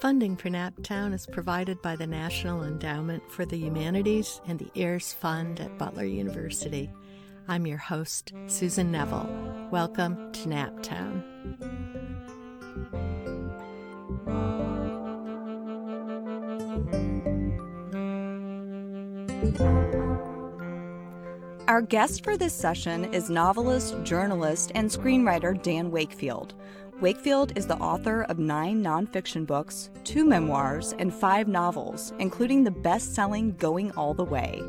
Funding for Naptown is provided by the National Endowment for the Humanities and the Ayers Fund at Butler University. I'm your host, Susan Neville. Welcome to Naptown. Our guest for this session is novelist, journalist, and screenwriter Dan Wakefield. Wakefield is the author of nine nonfiction books, two memoirs, and five novels, including the best selling Going All the Way.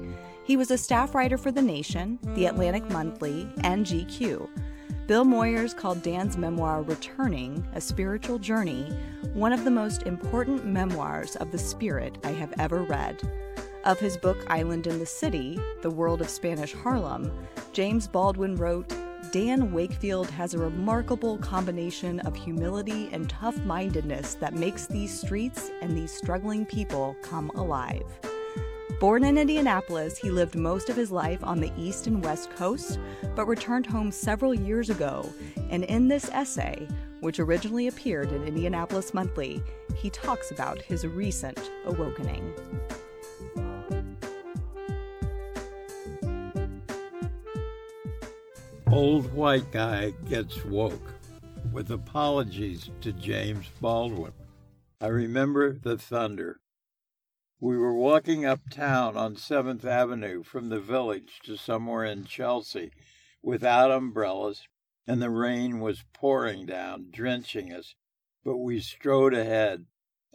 He was a staff writer for The Nation, The Atlantic Monthly, and GQ. Bill Moyers called Dan's memoir Returning, A Spiritual Journey, one of the most important memoirs of the spirit I have ever read. Of his book Island in the City, The World of Spanish Harlem, James Baldwin wrote, Dan Wakefield has a remarkable combination of humility and tough mindedness that makes these streets and these struggling people come alive. Born in Indianapolis, he lived most of his life on the East and West Coast, but returned home several years ago. And in this essay, which originally appeared in Indianapolis Monthly, he talks about his recent awakening. Old white guy gets woke with apologies to James Baldwin. I remember the thunder. We were walking uptown on 7th Avenue from the village to somewhere in Chelsea without umbrellas, and the rain was pouring down, drenching us, but we strode ahead,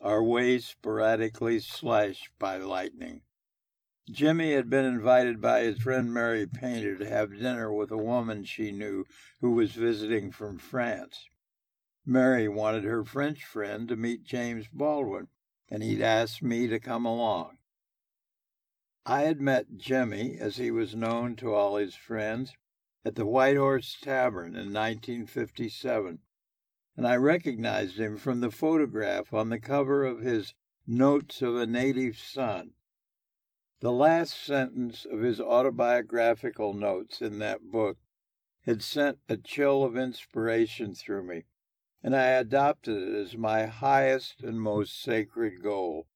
our way sporadically slashed by lightning. Jimmy had been invited by his friend Mary Painter to have dinner with a woman she knew who was visiting from France. Mary wanted her French friend to meet James Baldwin, and he'd asked me to come along. I had met Jimmy, as he was known to all his friends, at the White Horse Tavern in 1957, and I recognized him from the photograph on the cover of his Notes of a Native Son the last sentence of his autobiographical notes in that book had sent a chill of inspiration through me, and I adopted it as my highest and most sacred goal.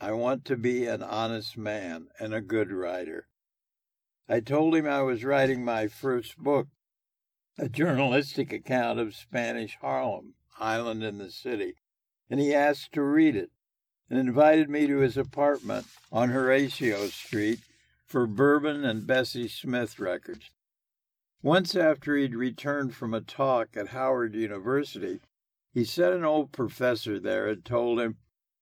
I want to be an honest man and a good writer. I told him I was writing my first book, a journalistic account of Spanish Harlem, Island in the City, and he asked to read it and invited me to his apartment on Horatio Street for Bourbon and Bessie Smith records. Once after he'd returned from a talk at Howard University, he said an old professor there had told him,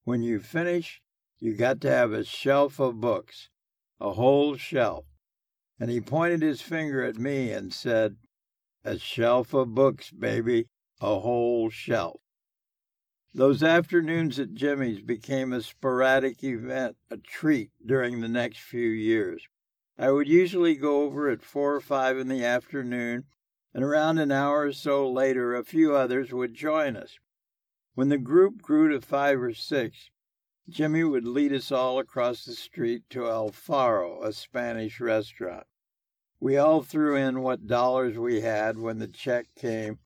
When you finish, you got to have a shelf of books, a whole shelf. And he pointed his finger at me and said, A shelf of books, baby, a whole shelf. Those afternoons at Jimmy's became a sporadic event, a treat during the next few years. I would usually go over at four or five in the afternoon, and around an hour or so later a few others would join us. When the group grew to five or six, Jimmy would lead us all across the street to El Faro, a Spanish restaurant. We all threw in what dollars we had when the check came,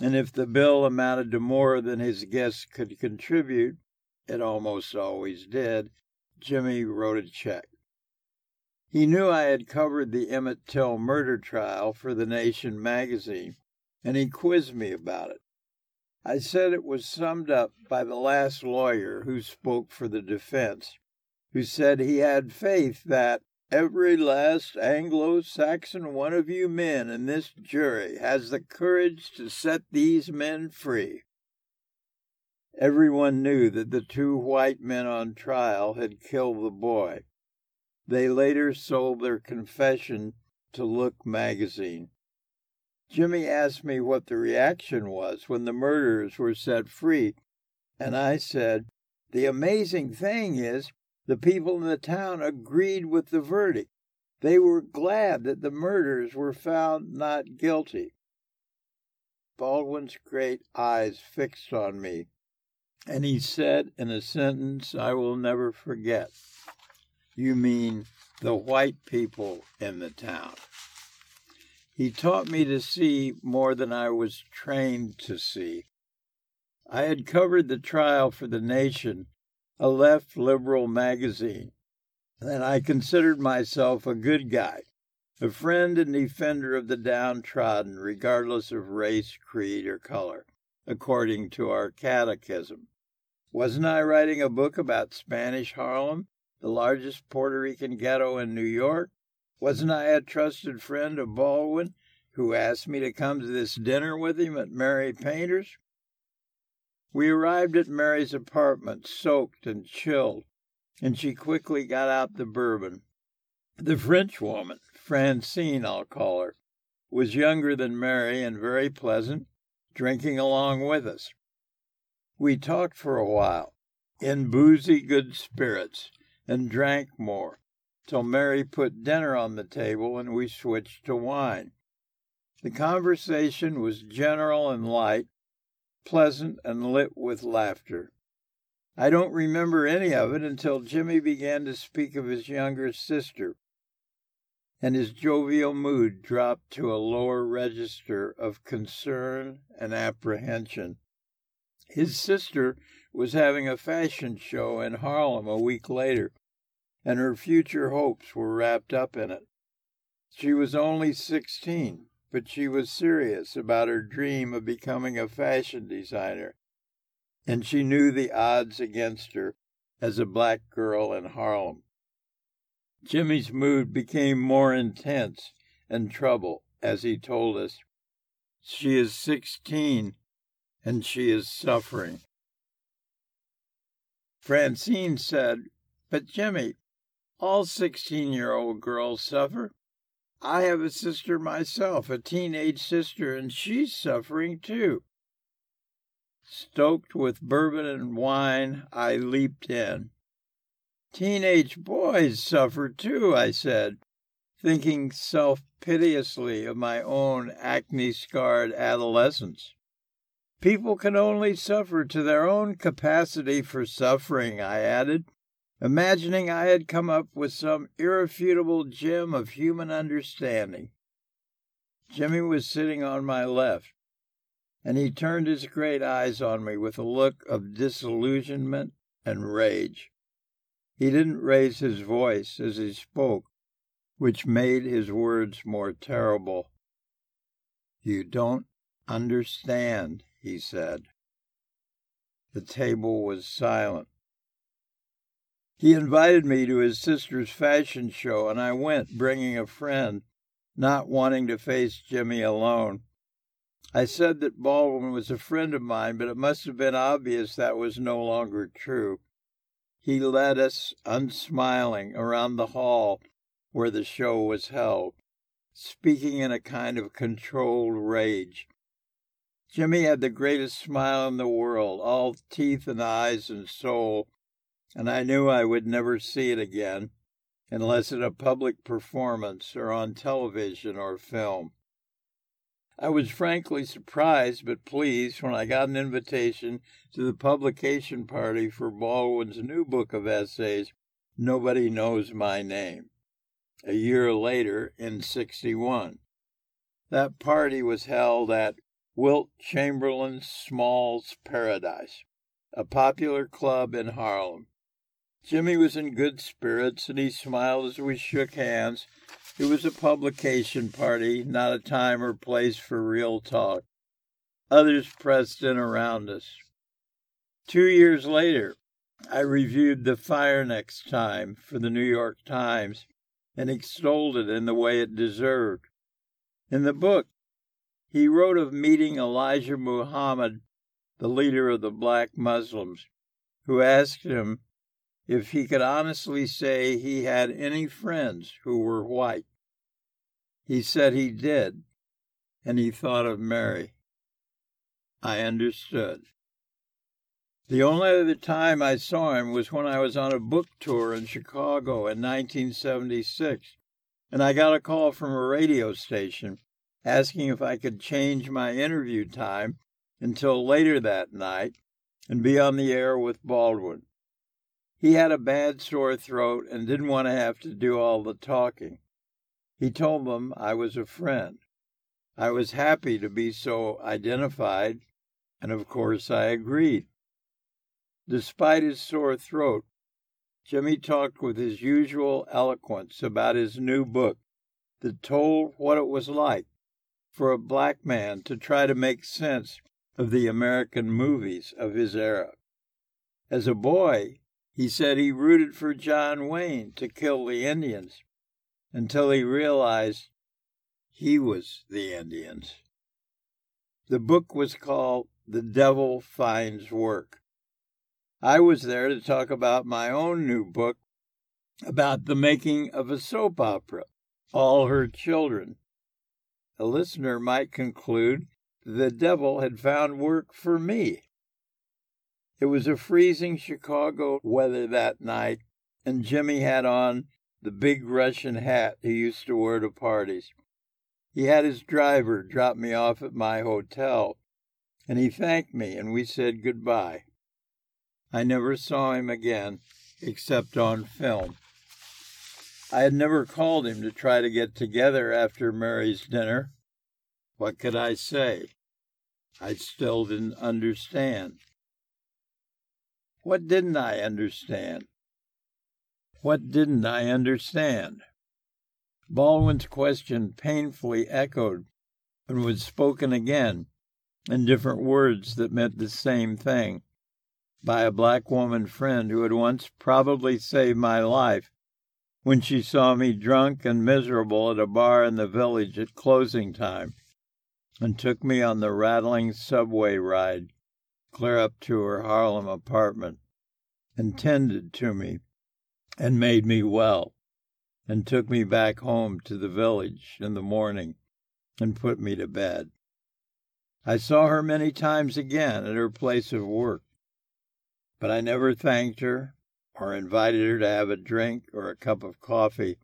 and if the bill amounted to more than his guests could contribute, it almost always did, Jimmy wrote a check. He knew I had covered the Emmett Till murder trial for the Nation magazine, and he quizzed me about it. I said it was summed up by the last lawyer who spoke for the defense, who said he had faith that Every last Anglo Saxon one of you men in this jury has the courage to set these men free. Everyone knew that the two white men on trial had killed the boy. They later sold their confession to Look magazine. Jimmy asked me what the reaction was when the murderers were set free, and I said, The amazing thing is, the people in the town agreed with the verdict. They were glad that the murderers were found not guilty. Baldwin's great eyes fixed on me, and he said in a sentence I will never forget You mean the white people in the town. He taught me to see more than I was trained to see. I had covered the trial for The Nation, a left liberal magazine, and I considered myself a good guy, a friend and defender of the downtrodden, regardless of race, creed, or color, according to our catechism. Wasn't I writing a book about Spanish Harlem, the largest Puerto Rican ghetto in New York? Wasn't I a trusted friend of Baldwin who asked me to come to this dinner with him at Mary Painter's? We arrived at Mary's apartment, soaked and chilled, and she quickly got out the bourbon. The Frenchwoman, Francine, I'll call her, was younger than Mary and very pleasant, drinking along with us. We talked for a while, in boozy good spirits, and drank more, till Mary put dinner on the table and we switched to wine. The conversation was general and light, pleasant and lit with laughter. I don't remember any of it until Jimmy began to speak of his younger sister, and his jovial mood dropped to a lower register of concern and apprehension. His sister was having a fashion show in Harlem a week later, and her future hopes were wrapped up in it. She was only sixteen, but she was serious about her dream of becoming a fashion designer, and she knew the odds against her as a black girl in Harlem. Jimmy's mood became more intense and trouble as he told us, She is sixteen and she is suffering. Francine said, But Jimmy, all 16 year old girls suffer. I have a sister myself, a teenage sister, and she's suffering too. Stoked with bourbon and wine, I leaped in. Teenage boys suffer too, I said, thinking self piteously of my own acne scarred adolescence. People can only suffer to their own capacity for suffering, I added imagining I had come up with some irrefutable gem of human understanding. Jimmy was sitting on my left, and he turned his great eyes on me with a look of disillusionment and rage. He didn't raise his voice as he spoke, which made his words more terrible. You don't understand, he said. The table was silent. He invited me to his sister's fashion show, and I went, bringing a friend, not wanting to face Jimmy alone. I said that Baldwin was a friend of mine, but it must have been obvious that was no longer true. He led us, unsmiling, around the hall where the show was held, speaking in a kind of controlled rage. Jimmy had the greatest smile in the world, all teeth and eyes and soul, and I knew I would never see it again unless at a public performance or on television or film. I was frankly surprised but pleased when I got an invitation to the publication party for Baldwin's new book of essays, Nobody Knows My Name, a year later in 61. That party was held at Wilt Chamberlain Small's Paradise, a popular club in Harlem. Jimmy was in good spirits, and he smiled as we shook hands. It was a publication party, not a time or place for real talk. Others pressed in around us. Two years later, I reviewed The Fire Next Time for the New York Times and extolled it in the way it deserved. In the book, he wrote of meeting Elijah Muhammad, the leader of the black Muslims, who asked him if he could honestly say he had any friends who were white. He said he did, and he thought of Mary. I understood. The only other time I saw him was when I was on a book tour in Chicago in 1976, and I got a call from a radio station asking if I could change my interview time until later that night and be on the air with Baldwin. He had a bad sore throat and didn't want to have to do all the talking. He told them I was a friend. I was happy to be so identified, and of course I agreed. Despite his sore throat, Jimmy talked with his usual eloquence about his new book that told what it was like for a black man to try to make sense of the American movies of his era. As a boy, he said he rooted for John Wayne to kill the Indians until he realized he was the Indians. The book was called The Devil Finds Work. I was there to talk about my own new book about the making of a soap opera, All Her Children. A listener might conclude the devil had found work for me. It was a freezing Chicago weather that night, and Jimmy had on the big Russian hat he used to wear to parties. He had his driver drop me off at my hotel, and he thanked me, and we said goodbye. I never saw him again, except on film. I had never called him to try to get together after Mary's dinner. What could I say? I still didn't understand. What didn't I understand? What didn't I understand? Baldwin's question painfully echoed and was spoken again in different words that meant the same thing by a black woman friend who had once probably saved my life when she saw me drunk and miserable at a bar in the village at closing time and took me on the rattling subway ride clear up to her Harlem apartment and tended to me and made me well and took me back home to the village in the morning and put me to bed. I saw her many times again at her place of work, but I never thanked her or invited her to have a drink or a cup of coffee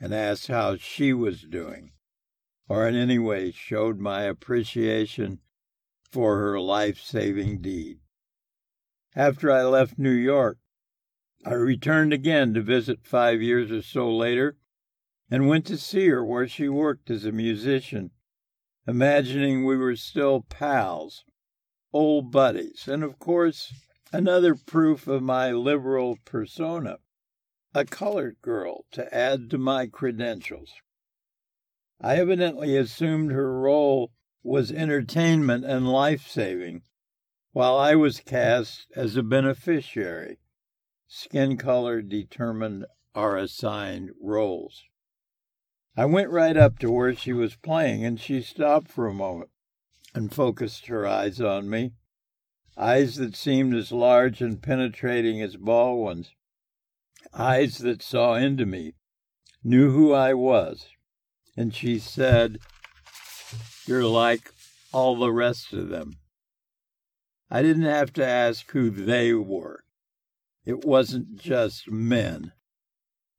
and asked how she was doing, or in any way showed my appreciation for her life saving deed. After I left New York, I returned again to visit five years or so later and went to see her where she worked as a musician, imagining we were still pals, old buddies, and of course, another proof of my liberal persona, a colored girl to add to my credentials. I evidently assumed her role was entertainment and life saving, while I was cast as a beneficiary. Skin color determined our assigned roles. I went right up to where she was playing, and she stopped for a moment and focused her eyes on me, eyes that seemed as large and penetrating as Baldwin's, eyes that saw into me, knew who I was, and she said, You're like all the rest of them. I didn't have to ask who they were. It wasn't just men.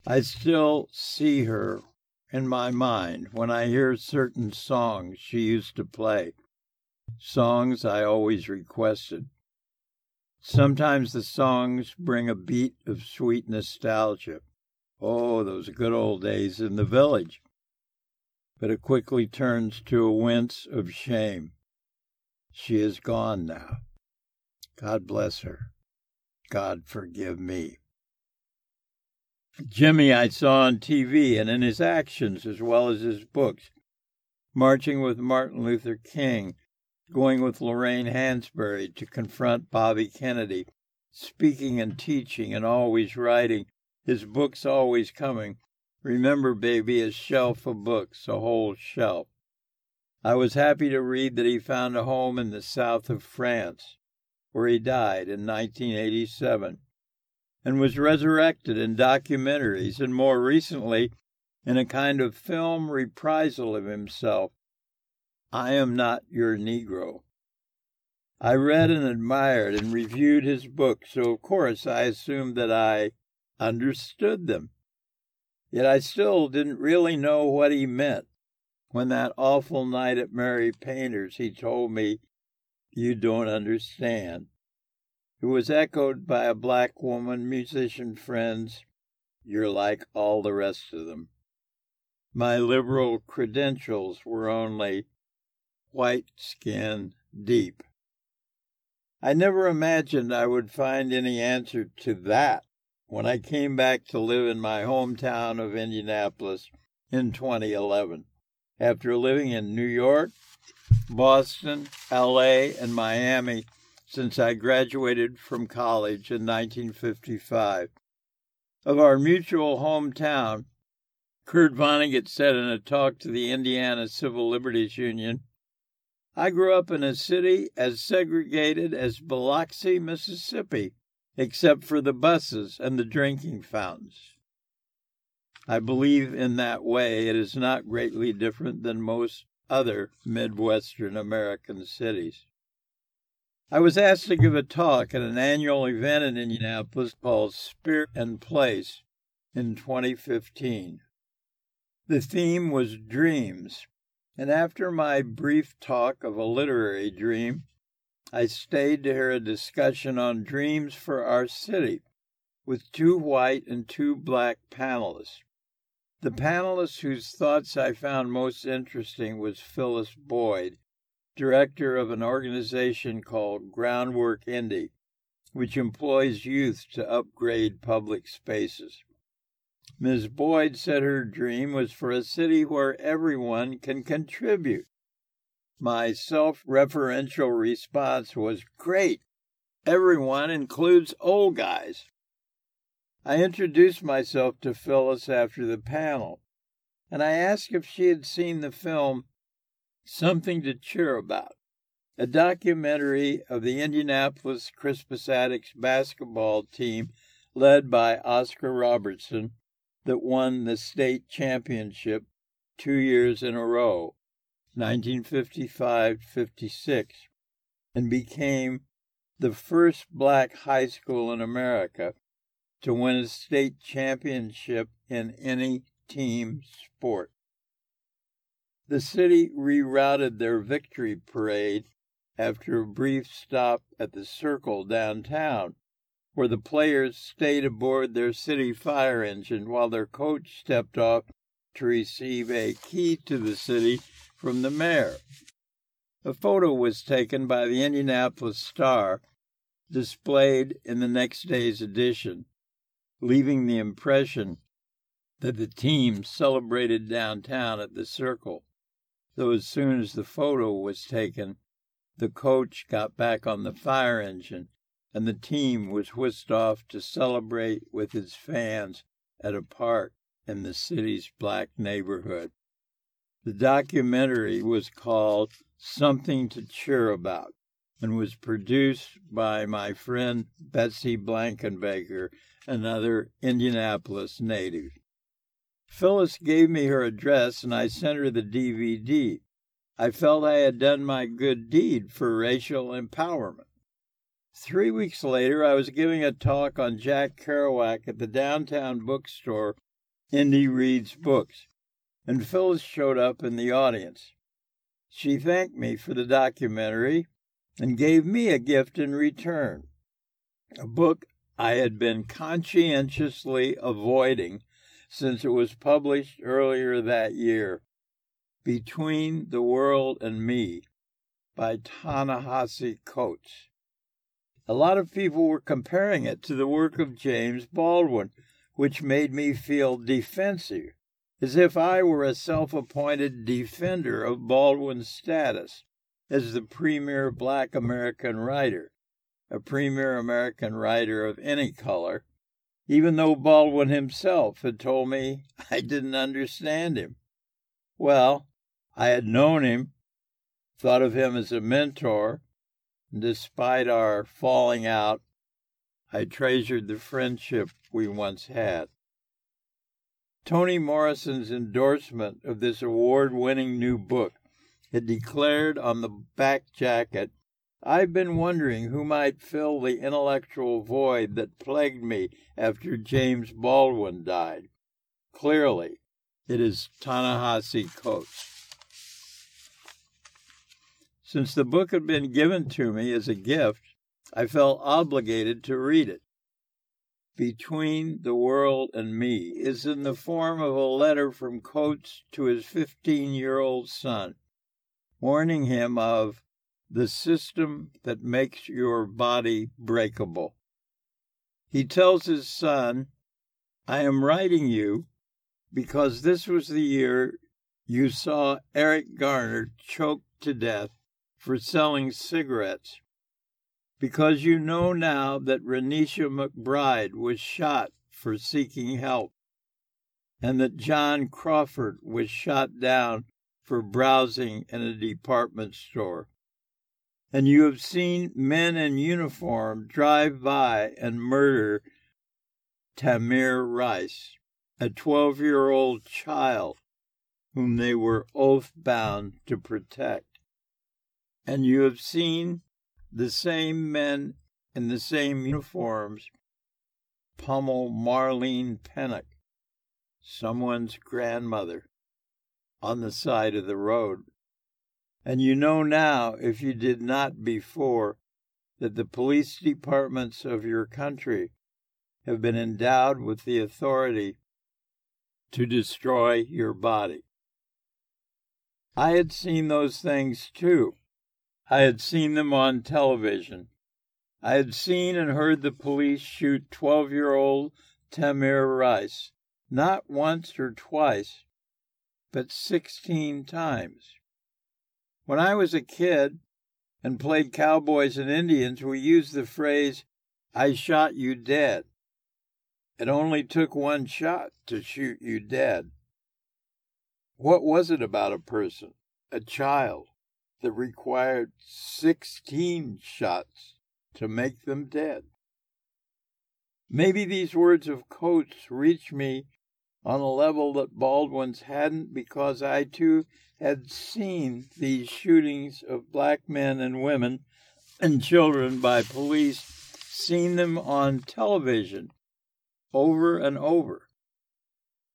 I still see her in my mind when I hear certain songs she used to play, songs I always requested. Sometimes the songs bring a beat of sweet nostalgia. Oh, those good old days in the village. But it quickly turns to a wince of shame. She is gone now. God bless her. God forgive me. Jimmy, I saw on TV and in his actions as well as his books, marching with Martin Luther King, going with Lorraine Hansberry to confront Bobby Kennedy, speaking and teaching and always writing, his books always coming. Remember, baby, a shelf of books, a whole shelf. I was happy to read that he found a home in the south of France where he died in 1987, and was resurrected in documentaries and more recently in a kind of film reprisal of himself. I am not your Negro. I read and admired and reviewed his books, so of course I assumed that I understood them. Yet I still didn't really know what he meant when that awful night at Mary Painter's he told me you don't understand. It was echoed by a black woman musician friends. You're like all the rest of them. My liberal credentials were only white skin deep. I never imagined I would find any answer to that when I came back to live in my hometown of Indianapolis in 2011. After living in New York, Boston, LA, and Miami since I graduated from college in 1955. Of our mutual hometown, Kurt Vonnegut said in a talk to the Indiana Civil Liberties Union, I grew up in a city as segregated as Biloxi, Mississippi, except for the buses and the drinking fountains. I believe in that way it is not greatly different than most other Midwestern American cities. I was asked to give a talk at an annual event in Indianapolis called Spirit and Place in 2015. The theme was dreams, and after my brief talk of a literary dream, I stayed to hear a discussion on dreams for our city with two white and two black panelists. The panelist whose thoughts I found most interesting was Phyllis Boyd, director of an organization called Groundwork Indy, which employs youth to upgrade public spaces. Ms. Boyd said her dream was for a city where everyone can contribute. My self referential response was great. Everyone includes old guys. I introduced myself to Phyllis after the panel, and I asked if she had seen the film Something to Cheer About, a documentary of the Indianapolis Crispus Attucks basketball team led by Oscar Robertson that won the state championship two years in a row, 1955 56, and became the first black high school in America to win a state championship in any team sport. The city rerouted their victory parade after a brief stop at the Circle downtown, where the players stayed aboard their city fire engine while their coach stepped off to receive a key to the city from the mayor. A photo was taken by the Indianapolis Star, displayed in the next day's edition leaving the impression that the team celebrated downtown at the circle. Though as soon as the photo was taken, the coach got back on the fire engine and the team was whisked off to celebrate with its fans at a park in the city's black neighborhood. The documentary was called Something to Cheer About and was produced by my friend Betsy Blankenbaker another Indianapolis native. Phyllis gave me her address and I sent her the DVD. I felt I had done my good deed for racial empowerment. Three weeks later, I was giving a talk on Jack Kerouac at the downtown bookstore, Indy Reads Books, and Phyllis showed up in the audience. She thanked me for the documentary and gave me a gift in return a book I had been conscientiously avoiding since it was published earlier that year Between the World and Me by Ta-Nehisi Coates. A lot of people were comparing it to the work of James Baldwin, which made me feel defensive, as if I were a self appointed defender of Baldwin's status as the premier black American writer a premier American writer of any color, even though Baldwin himself had told me I didn't understand him. Well, I had known him, thought of him as a mentor, and despite our falling out, I treasured the friendship we once had. Toni Morrison's endorsement of this award winning new book had declared on the back jacket I've been wondering who might fill the intellectual void that plagued me after James Baldwin died. Clearly, it is Ta-Nehisi Coates. Since the book had been given to me as a gift, I felt obligated to read it. Between the World and Me is in the form of a letter from Coates to his 15 year old son warning him of the system that makes your body breakable. He tells his son, I am writing you because this was the year you saw Eric Garner choked to death for selling cigarettes. Because you know now that Renisha McBride was shot for seeking help, and that John Crawford was shot down for browsing in a department store. And you have seen men in uniform drive by and murder Tamir Rice, a 12 year old child whom they were oath bound to protect. And you have seen the same men in the same uniforms pummel Marlene Pinnock, someone's grandmother, on the side of the road. And you know now, if you did not before, that the police departments of your country have been endowed with the authority to destroy your body. I had seen those things too. I had seen them on television. I had seen and heard the police shoot 12 year old Tamir Rice, not once or twice, but 16 times. When I was a kid and played cowboys and Indians, we used the phrase, I shot you dead. It only took one shot to shoot you dead. What was it about a person, a child, that required 16 shots to make them dead? Maybe these words of Coates reached me on a level that Baldwin's hadn't because I too had seen these shootings of black men and women and children by police, seen them on television over and over.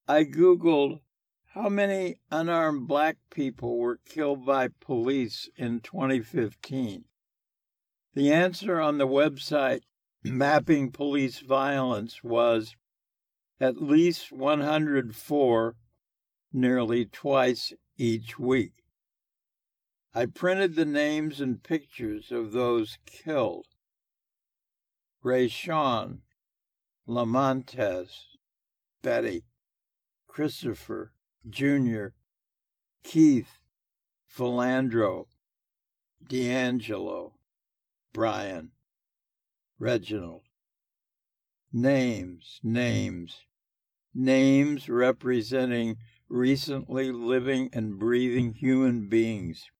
I Googled how many unarmed black people were killed by police in 2015? The answer on the website Mapping Police Violence was at least 104, nearly twice each week. I printed the names and pictures of those killed. Rayshawn, Lamontes, Betty, Christopher, Jr., Keith, Philando, D'Angelo, Brian, Reginald. Names, names, names representing recently living and breathing human beings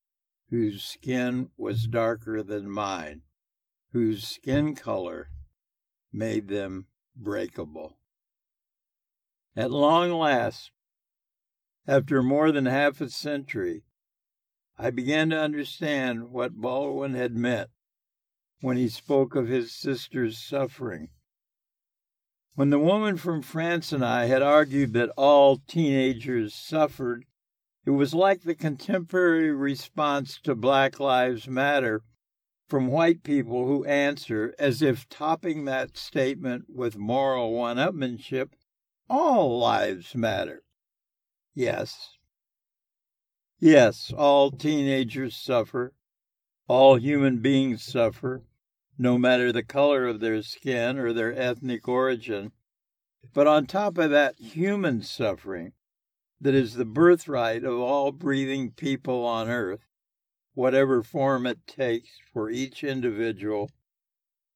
whose skin was darker than mine, whose skin color made them breakable. At long last, after more than half a century, I began to understand what Baldwin had meant when he spoke of his sister's suffering. When the woman from France and I had argued that all teenagers suffered, it was like the contemporary response to Black Lives Matter from white people who answer as if topping that statement with moral one upmanship all lives matter. Yes. Yes, all teenagers suffer. All human beings suffer, no matter the color of their skin or their ethnic origin. But on top of that human suffering, that is the birthright of all breathing people on earth, whatever form it takes for each individual,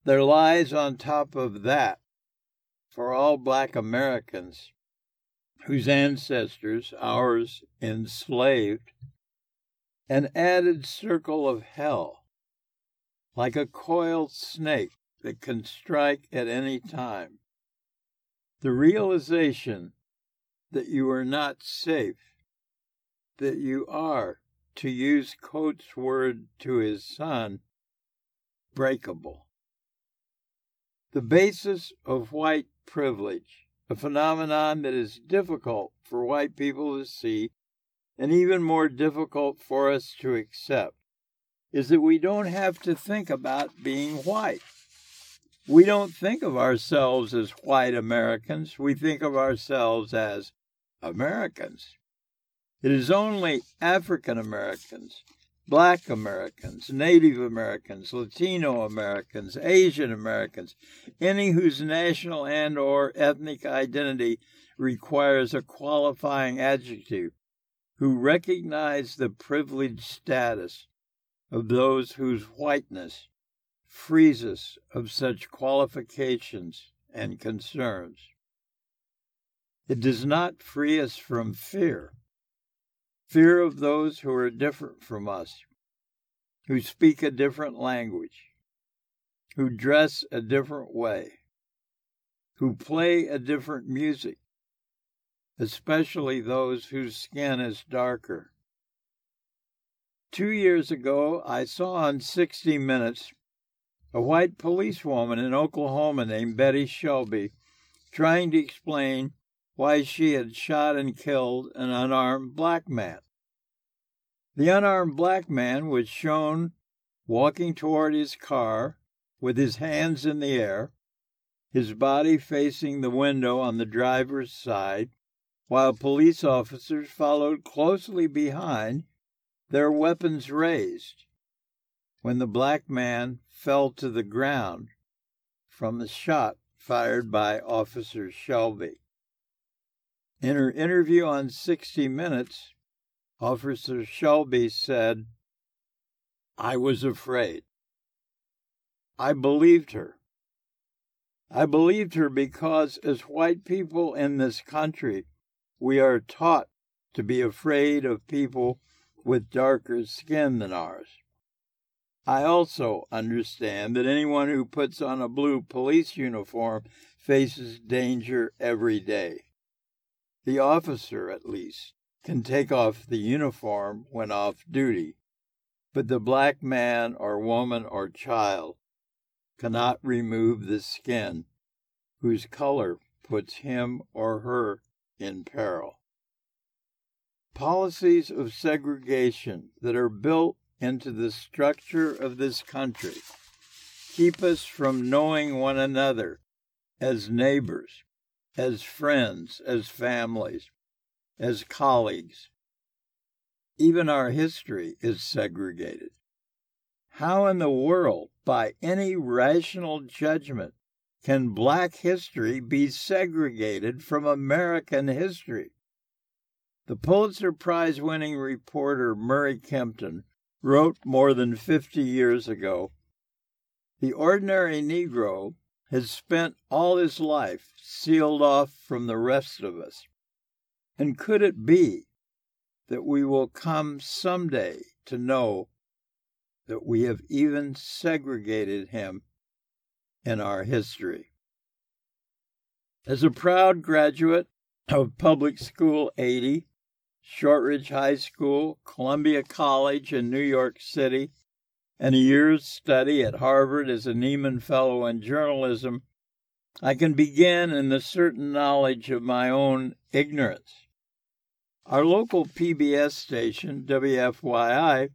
there lies on top of that, for all black Americans, whose ancestors, ours, enslaved, an added circle of hell, like a coiled snake that can strike at any time. The realization that you are not safe, that you are, to use Coates' word to his son, breakable. The basis of white privilege a phenomenon that is difficult for white people to see and even more difficult for us to accept, is that we don't have to think about being white. We don't think of ourselves as white Americans, we think of ourselves as Americans. It is only African Americans, Black Americans, Native Americans, Latino Americans, Asian Americans, any whose national and or ethnic identity requires a qualifying adjective, who recognize the privileged status of those whose whiteness frees us of such qualifications and concerns. It does not free us from fear fear of those who are different from us, who speak a different language, who dress a different way, who play a different music, especially those whose skin is darker. Two years ago, I saw on 60 Minutes a white policewoman in Oklahoma named Betty Shelby trying to explain why she had shot and killed an unarmed black man. The unarmed black man was shown walking toward his car with his hands in the air, his body facing the window on the driver's side, while police officers followed closely behind, their weapons raised, when the black man fell to the ground from the shot fired by Officer Shelby. In her interview on 60 Minutes, Officer Shelby said, I was afraid. I believed her. I believed her because, as white people in this country, we are taught to be afraid of people with darker skin than ours. I also understand that anyone who puts on a blue police uniform faces danger every day. The officer, at least, can take off the uniform when off duty, but the black man or woman or child cannot remove the skin whose color puts him or her in peril. Policies of segregation that are built into the structure of this country keep us from knowing one another as neighbors as friends, as families, as colleagues. Even our history is segregated. How in the world, by any rational judgment, can black history be segregated from American history? The Pulitzer Prize winning reporter Murray Kempton wrote more than 50 years ago The ordinary Negro has spent all his life sealed off from the rest of us. And could it be that we will come someday to know that we have even segregated him in our history? As a proud graduate of Public School 80, Shortridge High School, Columbia College in New York City, and a year's study at Harvard as a Nieman Fellow in journalism, I can begin in the certain knowledge of my own ignorance. Our local PBS station, WFYI,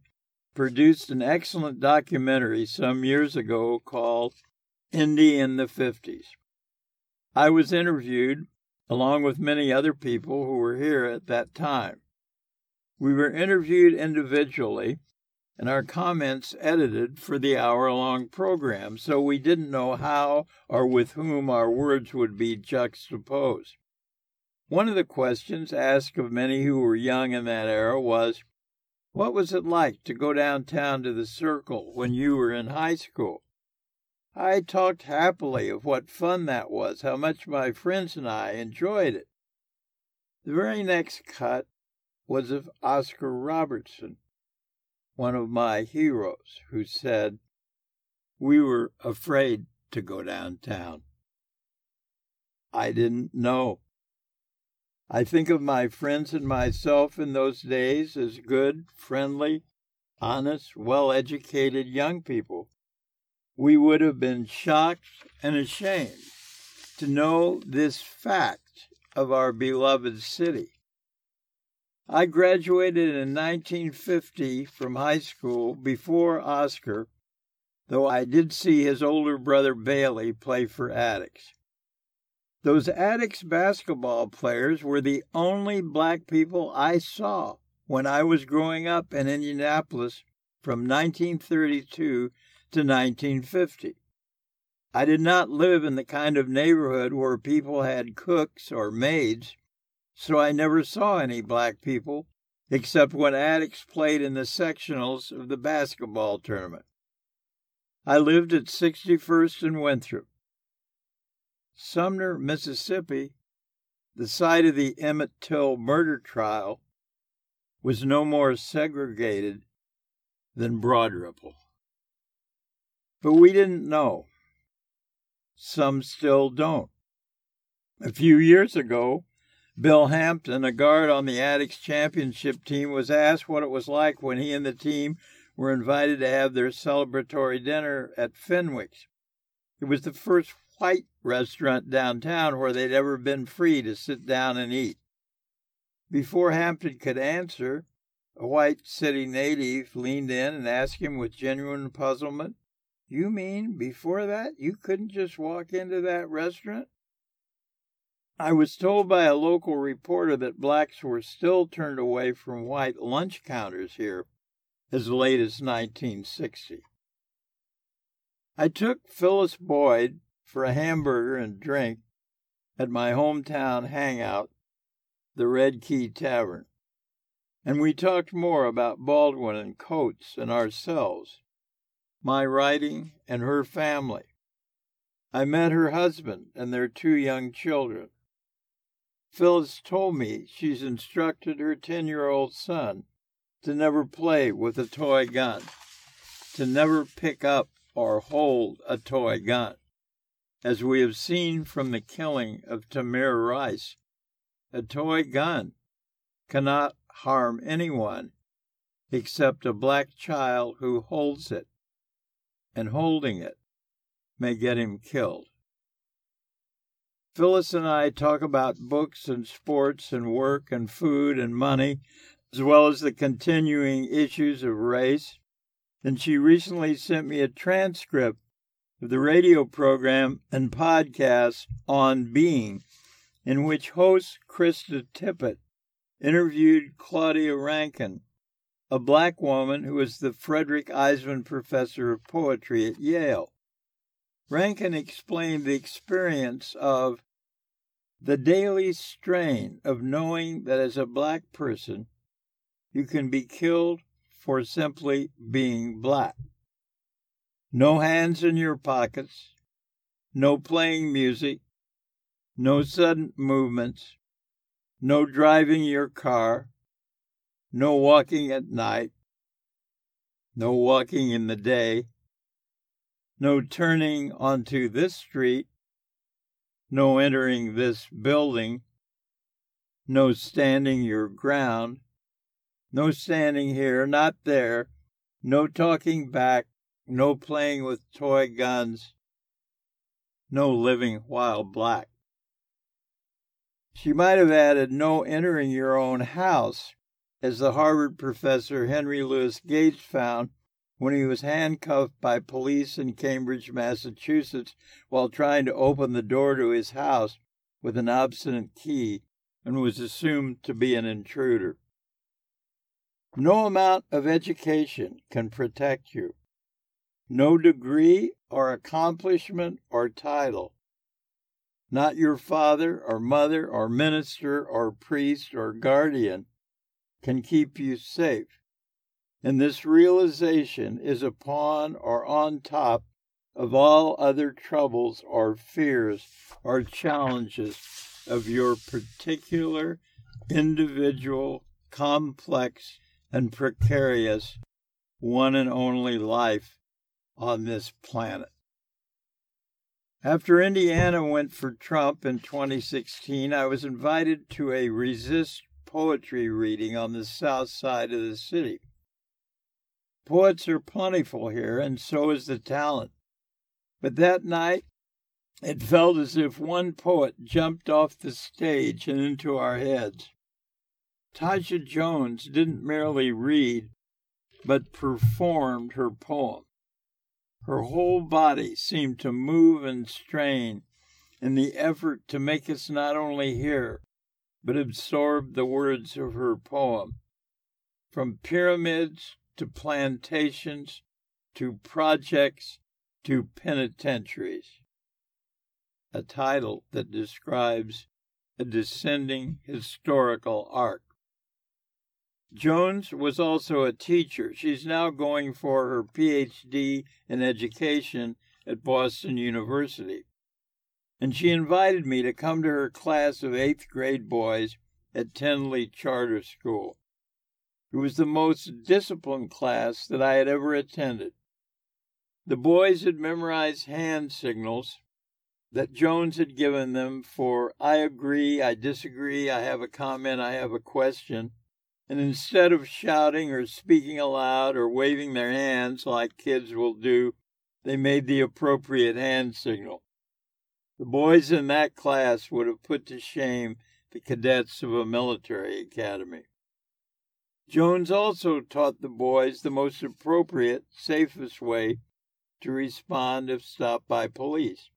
produced an excellent documentary some years ago called Indy in the 50s. I was interviewed along with many other people who were here at that time. We were interviewed individually and our comments edited for the hour long program, so we didn't know how or with whom our words would be juxtaposed. One of the questions asked of many who were young in that era was, What was it like to go downtown to the Circle when you were in high school? I talked happily of what fun that was, how much my friends and I enjoyed it. The very next cut was of Oscar Robertson one of my heroes, who said, We were afraid to go downtown. I didn't know. I think of my friends and myself in those days as good, friendly, honest, well educated young people. We would have been shocked and ashamed to know this fact of our beloved city. I graduated in 1950 from high school before Oscar, though I did see his older brother Bailey play for Attucks. Those Attucks basketball players were the only black people I saw when I was growing up in Indianapolis from 1932 to 1950. I did not live in the kind of neighborhood where people had cooks or maids, so I never saw any black people except when Attucks played in the sectionals of the basketball tournament. I lived at 61st and Winthrop. Sumner, Mississippi, the site of the Emmett Till murder trial, was no more segregated than Broad Ripple. But we didn't know. Some still don't. A few years ago, Bill Hampton, a guard on the Attucks Championship team, was asked what it was like when he and the team were invited to have their celebratory dinner at Fenwick's. It was the first white restaurant downtown where they'd ever been free to sit down and eat. Before Hampton could answer, a white city native leaned in and asked him with genuine puzzlement, You mean before that you couldn't just walk into that restaurant? I was told by a local reporter that blacks were still turned away from white lunch counters here as late as 1960. I took Phyllis Boyd for a hamburger and drink at my hometown hangout, the Red Key Tavern, and we talked more about Baldwin and Coates and ourselves, my writing and her family. I met her husband and their two young children. Phyllis told me she's instructed her 10 year old son to never play with a toy gun, to never pick up or hold a toy gun. As we have seen from the killing of Tamir Rice, a toy gun cannot harm anyone except a black child who holds it, and holding it may get him killed. Phyllis and I talk about books and sports and work and food and money, as well as the continuing issues of race. And she recently sent me a transcript of the radio program and podcast On Being, in which host Krista Tippett interviewed Claudia Rankine, a black woman who is the Frederick Iseman Professor of Poetry at Yale. Rankine explained the experience of the daily strain of knowing that as a black person, you can be killed for simply being black. No hands in your pockets, no playing music, no sudden movements, no driving your car, no walking at night, no walking in the day, no turning onto this street no entering this building, no standing your ground, no standing here, not there, no talking back, no playing with toy guns, no living while black. She might have added no entering your own house, as the Harvard professor Henry Louis Gates found when he was handcuffed by police in Cambridge, Massachusetts, while trying to open the door to his house with an obstinate key and was assumed to be an intruder. No amount of education can protect you. No degree or accomplishment or title. Not your father or mother or minister or priest or guardian can keep you safe and this realization is upon or on top of all other troubles or fears or challenges of your particular individual, complex, and precarious one and only life on this planet. After Indiana went for Trump in 2016, I was invited to a resist poetry reading on the south side of the city. Poets are plentiful here, and so is the talent. But that night, it felt as if one poet jumped off the stage and into our heads. Tasha Jones didn't merely read, but performed her poem. Her whole body seemed to move and strain in the effort to make us not only hear, but absorb the words of her poem. From pyramids to plantations to projects to penitentiaries. A title that describes a descending historical arc. Jones was also a teacher. She's now going for her PhD in education at Boston University. And she invited me to come to her class of eighth grade boys at Tindley Charter School. It was the most disciplined class that I had ever attended. The boys had memorized hand signals that Jones had given them for I agree, I disagree, I have a comment, I have a question. And instead of shouting or speaking aloud or waving their hands like kids will do, they made the appropriate hand signal. The boys in that class would have put to shame the cadets of a military academy. Jones also taught the boys the most appropriate, safest way to respond if stopped by police.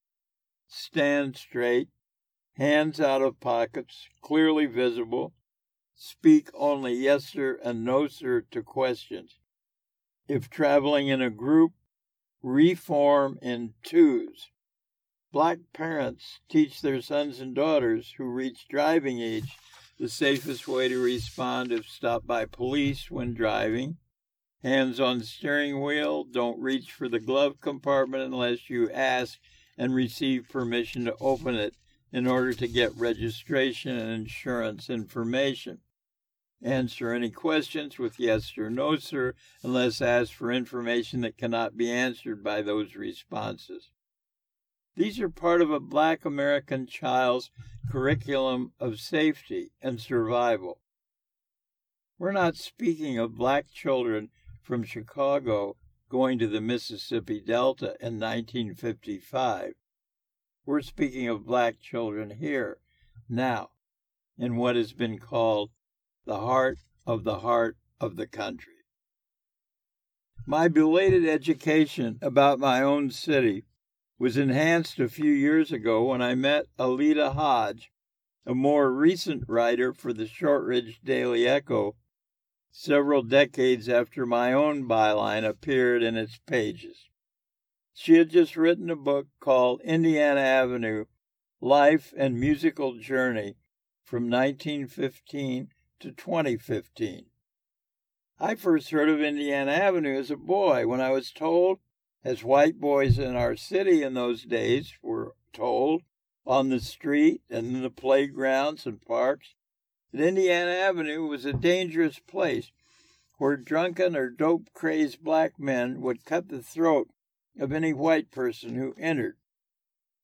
Stand straight, hands out of pockets, clearly visible. Speak only yes, sir, and no, sir to questions. If traveling in a group, reform in twos. Black parents teach their sons and daughters who reach driving age the safest way to respond if stopped by police when driving Hands on steering wheel. Don't reach for the glove compartment unless you ask and receive permission to open it in order to get registration and insurance information. Answer any questions with yes or no, sir, unless asked for information that cannot be answered by those responses. These are part of a black American child's curriculum of safety and survival. We're not speaking of black children from Chicago going to the Mississippi Delta in 1955. We're speaking of black children here, now, in what has been called the heart of the heart of the country. My belated education about my own city was enhanced a few years ago when I met Alida Hodge, a more recent writer for the Shortridge Daily Echo several decades after my own byline appeared in its pages. She had just written a book called Indiana Avenue Life and Musical Journey from 1915 to 2015. I first heard of Indiana Avenue as a boy when I was told, as white boys in our city in those days were told, on the street and in the playgrounds and parks, that Indiana Avenue was a dangerous place where drunken or dope crazed black men would cut the throat of any white person who entered.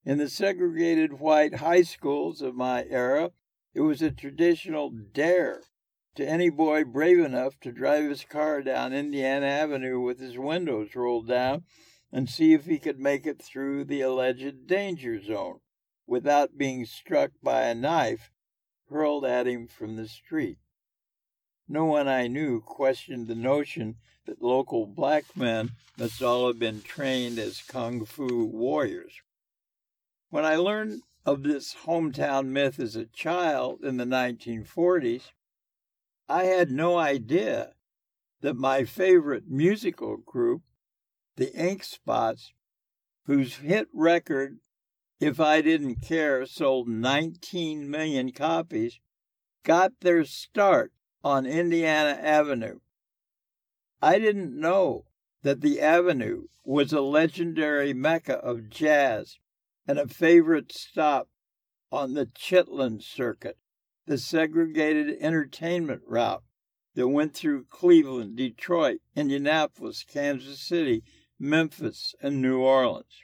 In the segregated white high schools of my era, it was a traditional dare to any boy brave enough to drive his car down Indiana Avenue with his windows rolled down and see if he could make it through the alleged danger zone without being struck by a knife hurled at him from the street. No one I knew questioned the notion that local black men must all have been trained as kung fu warriors. When I learned of this hometown myth as a child in the 1940s, I had no idea that my favorite musical group, the Ink Spots, whose hit record if I Didn't Care sold 19 million copies, got their start on Indiana Avenue. I didn't know that the Avenue was a legendary mecca of jazz and a favorite stop on the Chitlin Circuit, the segregated entertainment route that went through Cleveland, Detroit, Indianapolis, Kansas City, Memphis, and New Orleans.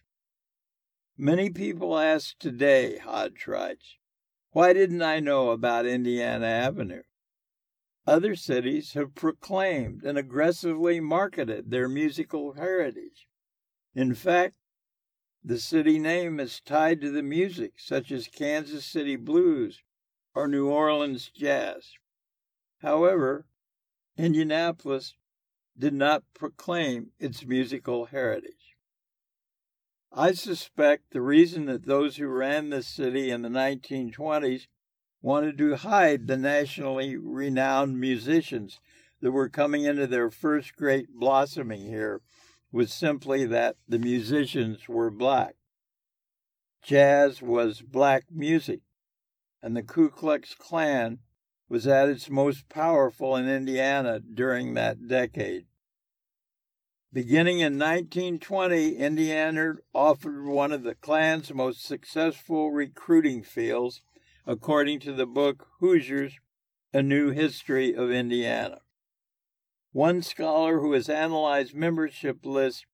Many people ask today, Hodge writes, why didn't I know about Indiana Avenue? Other cities have proclaimed and aggressively marketed their musical heritage. In fact, the city name is tied to the music, such as Kansas City blues or New Orleans jazz. However, Indianapolis did not proclaim its musical heritage. I suspect the reason that those who ran this city in the 1920s wanted to hide the nationally renowned musicians that were coming into their first great blossoming here was simply that the musicians were black. Jazz was black music, and the Ku Klux Klan was at its most powerful in Indiana during that decade. Beginning in 1920, Indiana offered one of the Klan's most successful recruiting fields, according to the book Hoosiers A New History of Indiana. One scholar who has analyzed membership lists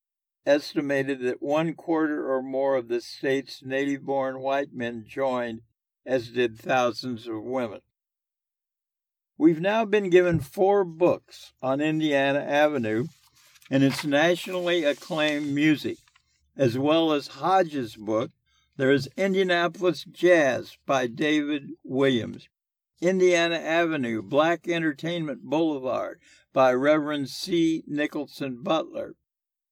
estimated that one quarter or more of the state's native born white men joined, as did thousands of women. We've now been given four books on Indiana Avenue and its nationally acclaimed music, as well as Hodges' book, there is Indianapolis Jazz by David Williams, Indiana Avenue, Black Entertainment Boulevard by Reverend C. Nicholson Butler,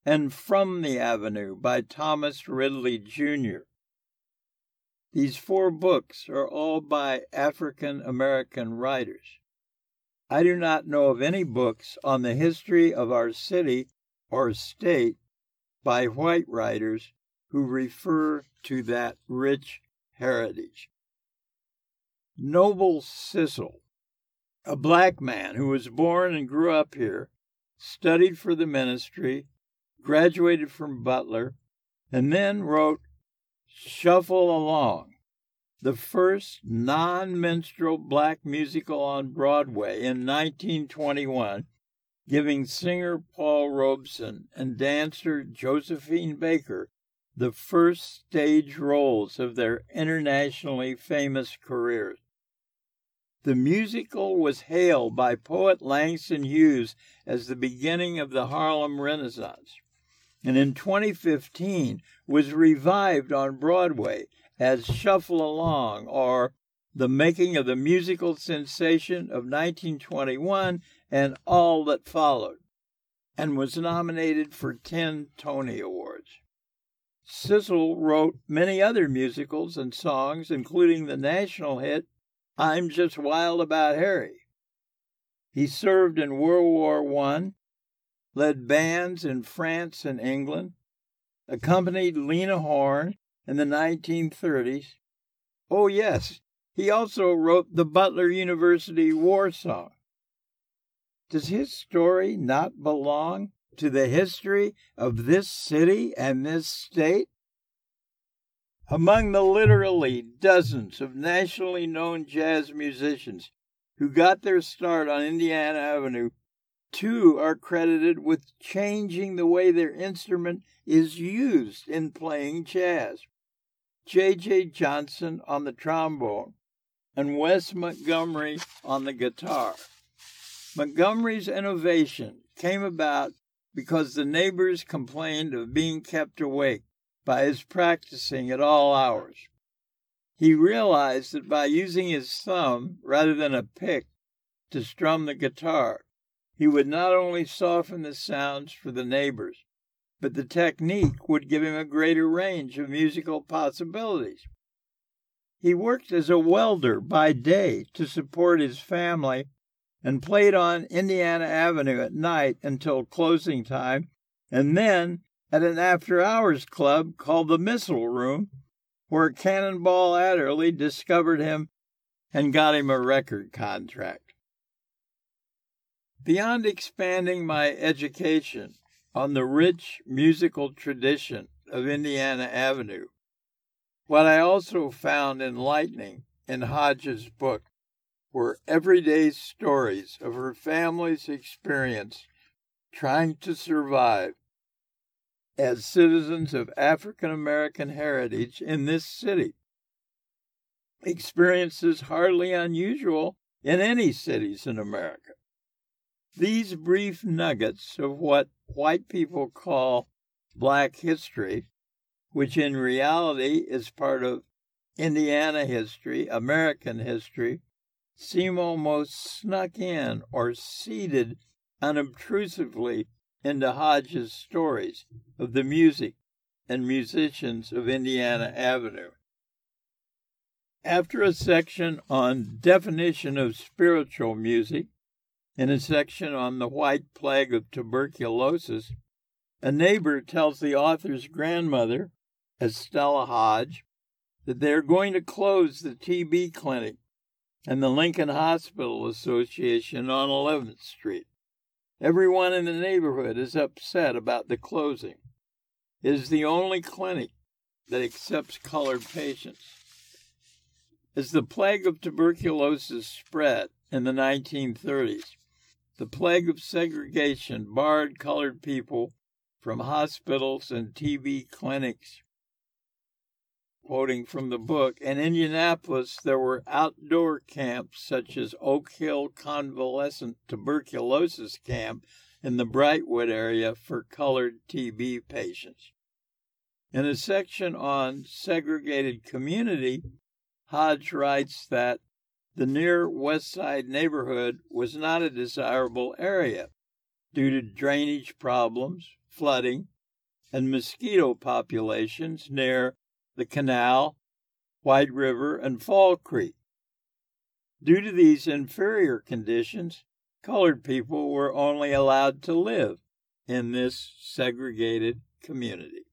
and From the Avenue by Thomas Ridley Jr. These four books are all by African American writers. I do not know of any books on the history of our city or state by white writers who refer to that rich heritage. Noble Sissle, a black man who was born and grew up here, studied for the ministry, graduated from Butler, and then wrote Shuffle Along, the first non minstrel black musical on Broadway in 1921, giving singer Paul Robeson and dancer Josephine Baker the first stage roles of their internationally famous careers. The musical was hailed by poet Langston Hughes as the beginning of the Harlem Renaissance, and in 2015 was revived on Broadway as Shuffle Along or The Making of the Musical Sensation of 1921 and All That Followed, and was nominated for 10 Tony Awards. Sissle wrote many other musicals and songs, including the national hit I'm Just Wild About Harry. He served in World War I, led bands in France and England, accompanied Lena Horne in the 1930s. Oh, yes, he also wrote the Butler University War Song. Does his story not belong to the history of this city and this state? Among the literally dozens of nationally known jazz musicians who got their start on Indiana Avenue, two are credited with changing the way their instrument is used in playing jazz. J.J. Johnson on the trombone, and Wes Montgomery on the guitar. Montgomery's innovation came about because the neighbors complained of being kept awake by his practicing at all hours. He realized that by using his thumb rather than a pick to strum the guitar, he would not only soften the sounds for the neighbors, but the technique would give him a greater range of musical possibilities. He worked as a welder by day to support his family and played on Indiana Avenue at night until closing time, and then at an after hours club called the Missile Room, where Cannonball Adderley discovered him and got him a record contract. Beyond expanding my education on the rich musical tradition of Indiana Avenue, what I also found enlightening in Hodges' book were everyday stories of her family's experience trying to survive as citizens of African American heritage in this city. Experiences hardly unusual in any cities in America. These brief nuggets of what white people call Black history, which in reality is part of Indiana history, American history, seem almost snuck in or seeded unobtrusively into Hodges' stories of the music and musicians of Indiana Avenue. After a section on definition of spiritual music In a section on the white plague of tuberculosis, a neighbor tells the author's grandmother, Estella Hodge, that they are going to close the TB clinic and the Lincoln Hospital Association on 11th Street. Everyone in the neighborhood is upset about the closing. It is the only clinic that accepts colored patients. As the plague of tuberculosis spread in the 1930s, the plague of segregation barred colored people from hospitals and TB clinics. Quoting from the book, in Indianapolis, there were outdoor camps such as Oak Hill Convalescent Tuberculosis Camp in the Brightwood area for colored TB patients. In a section on segregated community, Hodge writes that the near West Side neighborhood was not a desirable area due to drainage problems, flooding, and mosquito populations near the canal, White River, and Fall Creek. Due to these inferior conditions, colored people were only allowed to live in this segregated community.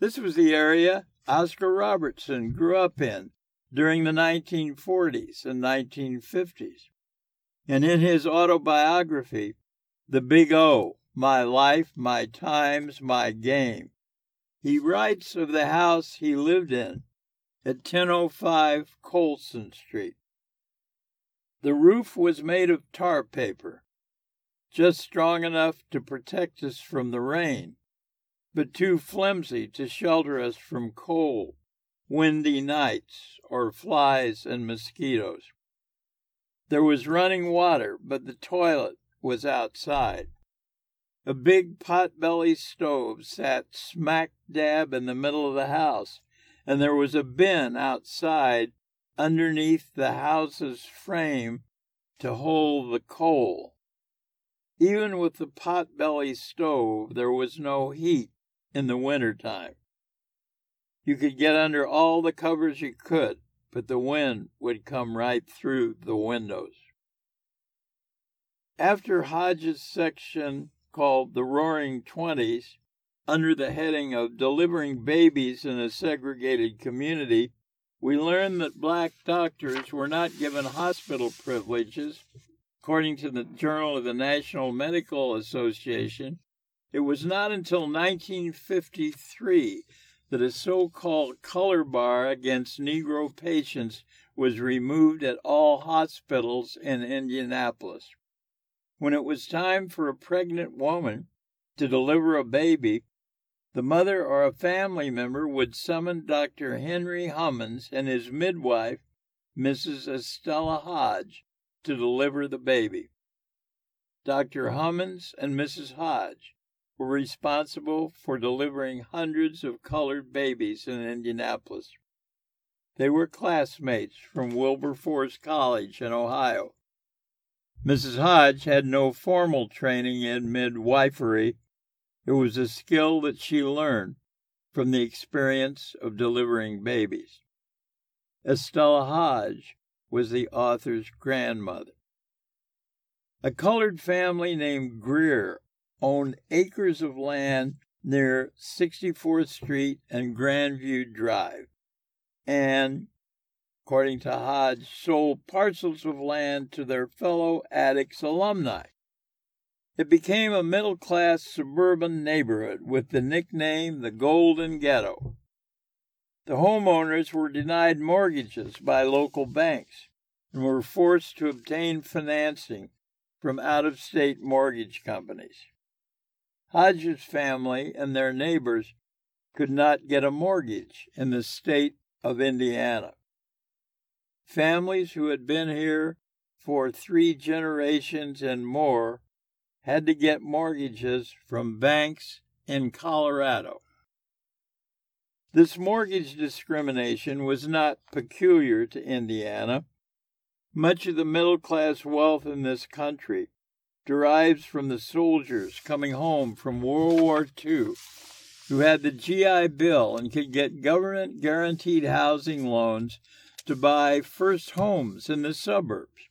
This was the area Oscar Robertson grew up in during the 1940s and 1950s. And in his autobiography, The Big O My Life, My Times, My Game, he writes of the house he lived in at 1005 Colson Street. The roof was made of tar paper, just strong enough to protect us from the rain, but too flimsy to shelter us from cold, windy nights or flies and mosquitoes. There was running water, but the toilet was outside. A big pot-belly stove sat smack dab in the middle of the house, and there was a bin outside underneath the house's frame to hold the coal. Even with the pot-belly stove, there was no heat in the winter time. You could get under all the covers you could, but the wind would come right through the windows. After Hodges' section called The Roaring Twenties, under the heading of Delivering Babies in a Segregated Community, we learned that black doctors were not given hospital privileges. According to the Journal of the National Medical Association, it was not until 1953 that a so called color bar against Negro patients was removed at all hospitals in Indianapolis. When it was time for a pregnant woman to deliver a baby, the mother or a family member would summon Dr. Henry Hummons and his midwife, Mrs. Estella Hodge, to deliver the baby. Dr. Hummons and Mrs. Hodge were responsible for delivering hundreds of colored babies in Indianapolis. They were classmates from Wilberforce College in Ohio. Mrs. Hodge had no formal training in midwifery. It was a skill that she learned from the experience of delivering babies. Estella Hodge was the author's grandmother. A colored family named Greer owned acres of land near 64th Street and Grandview Drive, and, according to Hodge, sold parcels of land to their fellow Attucks alumni. It became a middle class suburban neighborhood with the nickname the Golden Ghetto. The homeowners were denied mortgages by local banks and were forced to obtain financing from out of state mortgage companies. Hodges family and their neighbors could not get a mortgage in the state of Indiana. Families who had been here for three generations and more had to get mortgages from banks in Colorado. This mortgage discrimination was not peculiar to Indiana. Much of the middle class wealth in this country derives from the soldiers coming home from World War II who had the GI Bill and could get government guaranteed housing loans to buy first homes in the suburbs.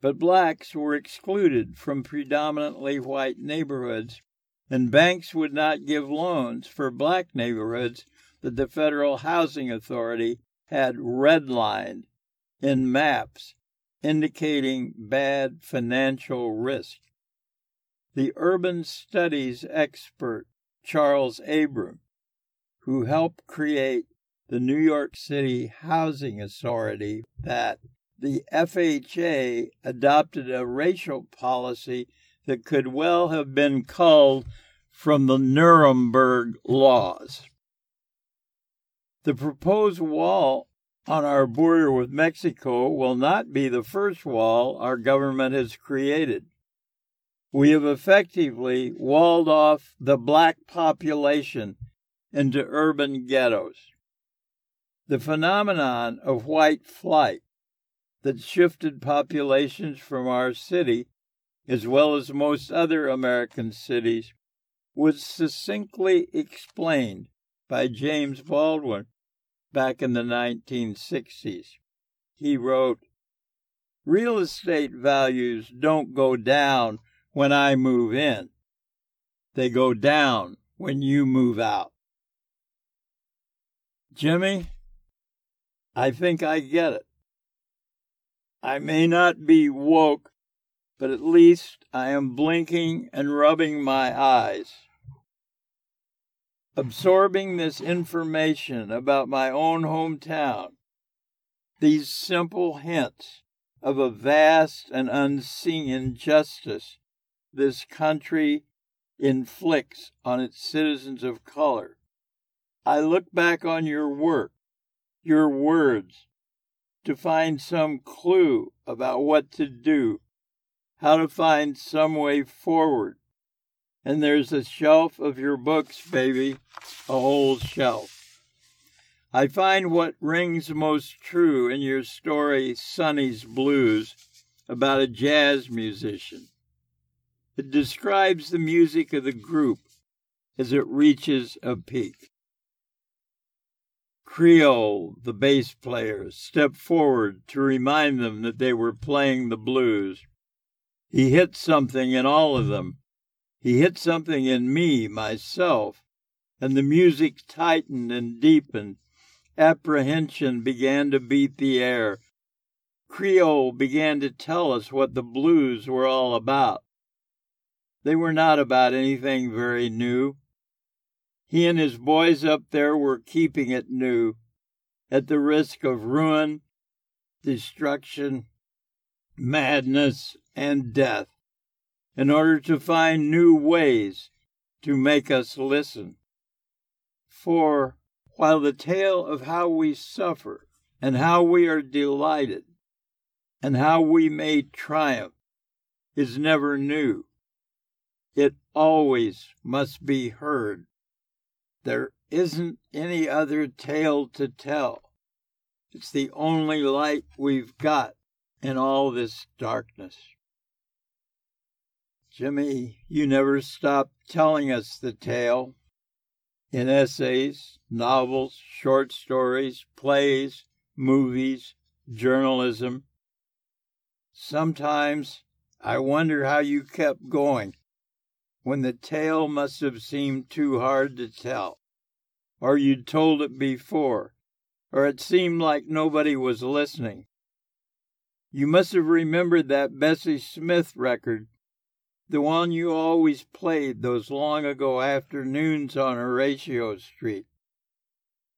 but blacks were excluded from predominantly white neighborhoods, and banks would not give loans for black neighborhoods that the Federal Housing Authority had redlined in maps indicating bad financial risk. The urban studies expert Charles Abram, who helped create the New York City Housing Authority, that the FHA adopted a racial policy that could well have been culled from the Nuremberg laws. The proposed wall on our border with Mexico will not be the first wall our government has created. We have effectively walled off the black population into urban ghettos. The phenomenon of white flight that shifted populations from our city, as well as most other American cities, was succinctly explained by James Baldwin back in the 1960s. He wrote, Real estate values don't go down when I move in. They go down when you move out. Jimmy, I think I get it. I may not be woke, but at least I am blinking and rubbing my eyes. Absorbing this information about my own hometown, these simple hints of a vast and unseen injustice this country inflicts on its citizens of color. I look back on your work, your words, to find some clue about what to do, how to find some way forward. And there's a shelf of your books, baby, a whole shelf. I find what rings most true in your story, Sonny's Blues, about a jazz musician. It describes the music of the group as it reaches a peak. Creole, the bass player, stepped forward to remind them that they were playing the blues. He hit something in all of them. He hit something in me, myself, and the music tightened and deepened. Apprehension began to beat the air. Creole began to tell us what the blues were all about. They were not about anything very new. He and his boys up there were keeping it new at the risk of ruin, destruction, madness, and death in order to find new ways to make us listen. For while the tale of how we suffer and how we are delighted and how we may triumph is never new, it always must be heard there isn't any other tale to tell. It's the only light we've got in all this darkness. Jimmy, you never stop telling us the tale. In essays, novels, short stories, plays, movies, journalism. Sometimes I wonder how you kept going when the tale must have seemed too hard to tell, or you'd told it before, or it seemed like nobody was listening. You must have remembered that Bessie Smith record, the one you always played those long ago afternoons on Horatio Street.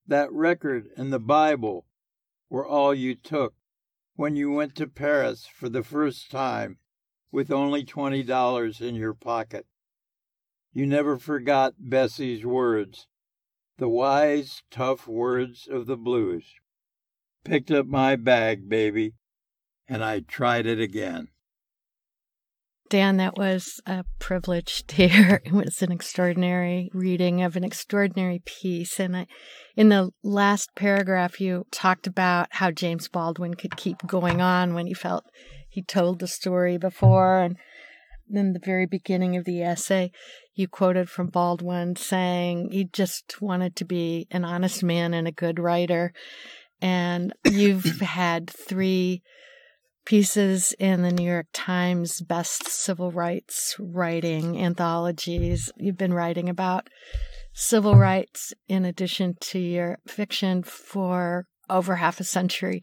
That record and the Bible were all you took when you went to Paris for the first time with only $20 in your pocket. You never forgot Bessie's words, the wise, tough words of the blues. Picked up my bag, baby, and I tried it again. Dan, that was a privilege to hear. It was an extraordinary reading of an extraordinary piece. And I, in the last paragraph, you talked about how James Baldwin could keep going on when he felt he told the story before. And in the very beginning of the essay, you quoted from Baldwin saying he just wanted to be an honest man and a good writer. And you've had three pieces in the New York Times best civil rights writing anthologies. You've been writing about civil rights in addition to your fiction for over half a century.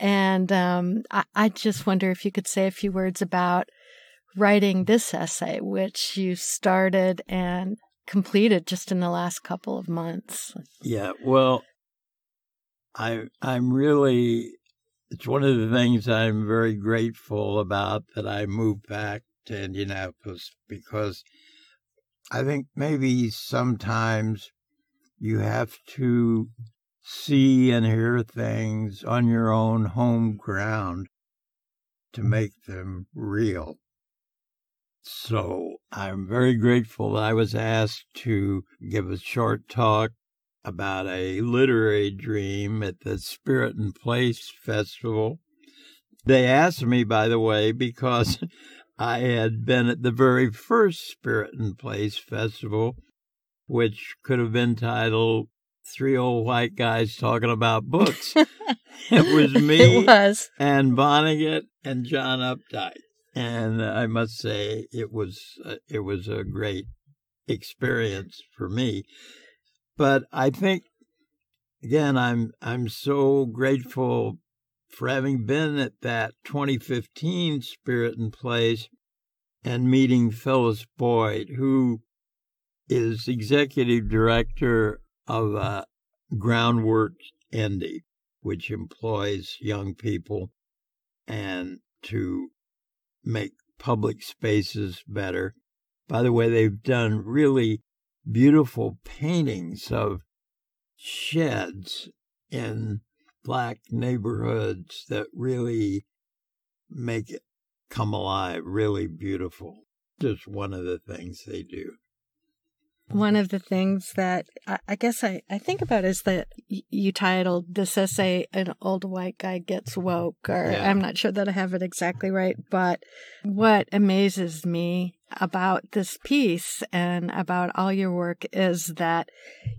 And um, I, I just wonder if you could say a few words about writing this essay, which you started and completed just in the last couple of months. Yeah, well, I I'm really it's one of the things I'm very grateful about that I moved back to Indianapolis because I think maybe sometimes you have to see and hear things on your own home ground to make them real. So I'm very grateful that I was asked to give a short talk about a literary dream at the Spirit and Place Festival. They asked me, by the way, because I had been at the very first Spirit and Place Festival, which could have been titled Three Old White Guys Talking About Books. it was me it was. and Vonnegut and John Updike. And I must say, it was uh, it was a great experience for me. But I think again, I'm I'm so grateful for having been at that 2015 Spirit and Place and meeting Phyllis Boyd, who is executive director of uh, Groundwork Indy, which employs young people and to make public spaces better. By the way, they've done really beautiful paintings of sheds in black neighborhoods that really make it come alive, really beautiful. Just one of the things they do. One of the things that I, I guess I, I think about is that you titled this essay, An Old White Guy Gets Woke, or Yeah. I'm not sure that I have it exactly right, but what amazes me about this piece and about all your work is that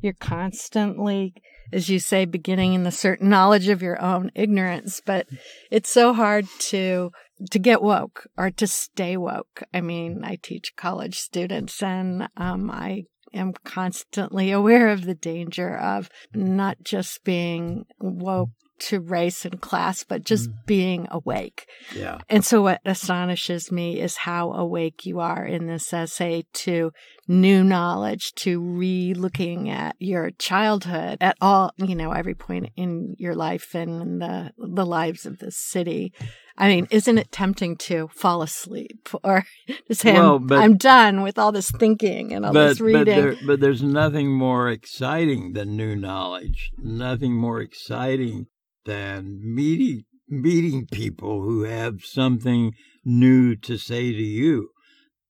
you're constantly, as you say, beginning in the certain knowledge of your own ignorance, but it's so hard to to get woke or to stay woke. I mean, I teach college students and um, I am constantly aware of the danger of not just being woke to race and class, but just being awake. Yeah. And so what astonishes me is how awake you are in this essay to new knowledge, to re-looking at your childhood at all, you know, every point in your life and the, the lives of this city. I mean, isn't it tempting to fall asleep or to say, Well, I'm, but- I'm done with all this thinking and all but, this reading? But, there, but there's nothing more exciting than new knowledge. Nothing more exciting than meeting meeting people who have something new to say to you.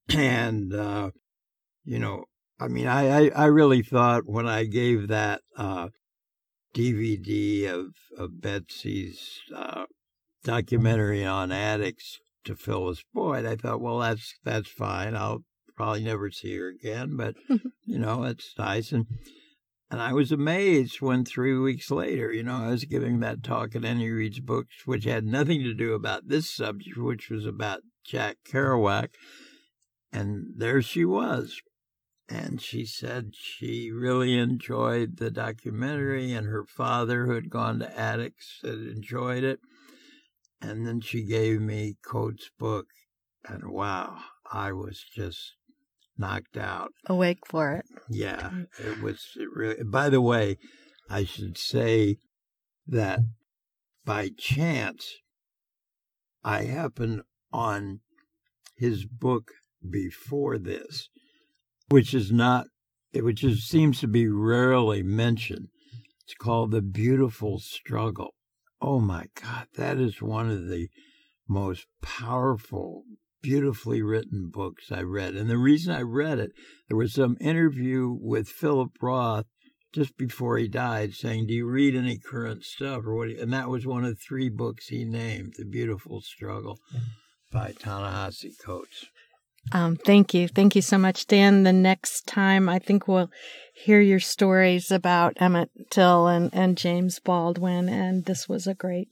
And uh, you know, I mean, I, I, I really thought when I gave that uh, DVD of of Betsy's uh, documentary on Attucks to Phyllis Boyd, I thought, well, that's that's fine. I'll probably never see her again, but you know, it's nice. And and I was amazed when three weeks later, you know, I was giving that talk at Indy Reads Books, which had nothing to do about this subject, which was about Jack Kerouac. And there she was. And she said she really enjoyed the documentary, and her father, who had gone to Attucks, had enjoyed it. And then she gave me Coates' book, and wow, I was just knocked out. Awake for it. Yeah, mm. it was it really. By the way, I should say that by chance, I happened on his book before this, which is not, which is, seems to be rarely mentioned. It's called The Beautiful Struggle. Oh my God, that is one of the most powerful, beautifully written books I read. And the reason I read it, there was some interview with Philip Roth just before he died saying, Do you read any current stuff or what? And that was one of three books he named, The Beautiful Struggle mm-hmm. by Ta-Nehisi Coates. Um, thank you. Thank you so much, Dan. The next time I think we'll hear your stories about Emmett Till and, and James Baldwin. And this was a great,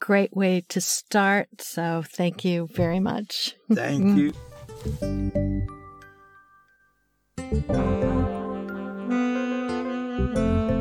great way to start. So thank you very much. Thank you.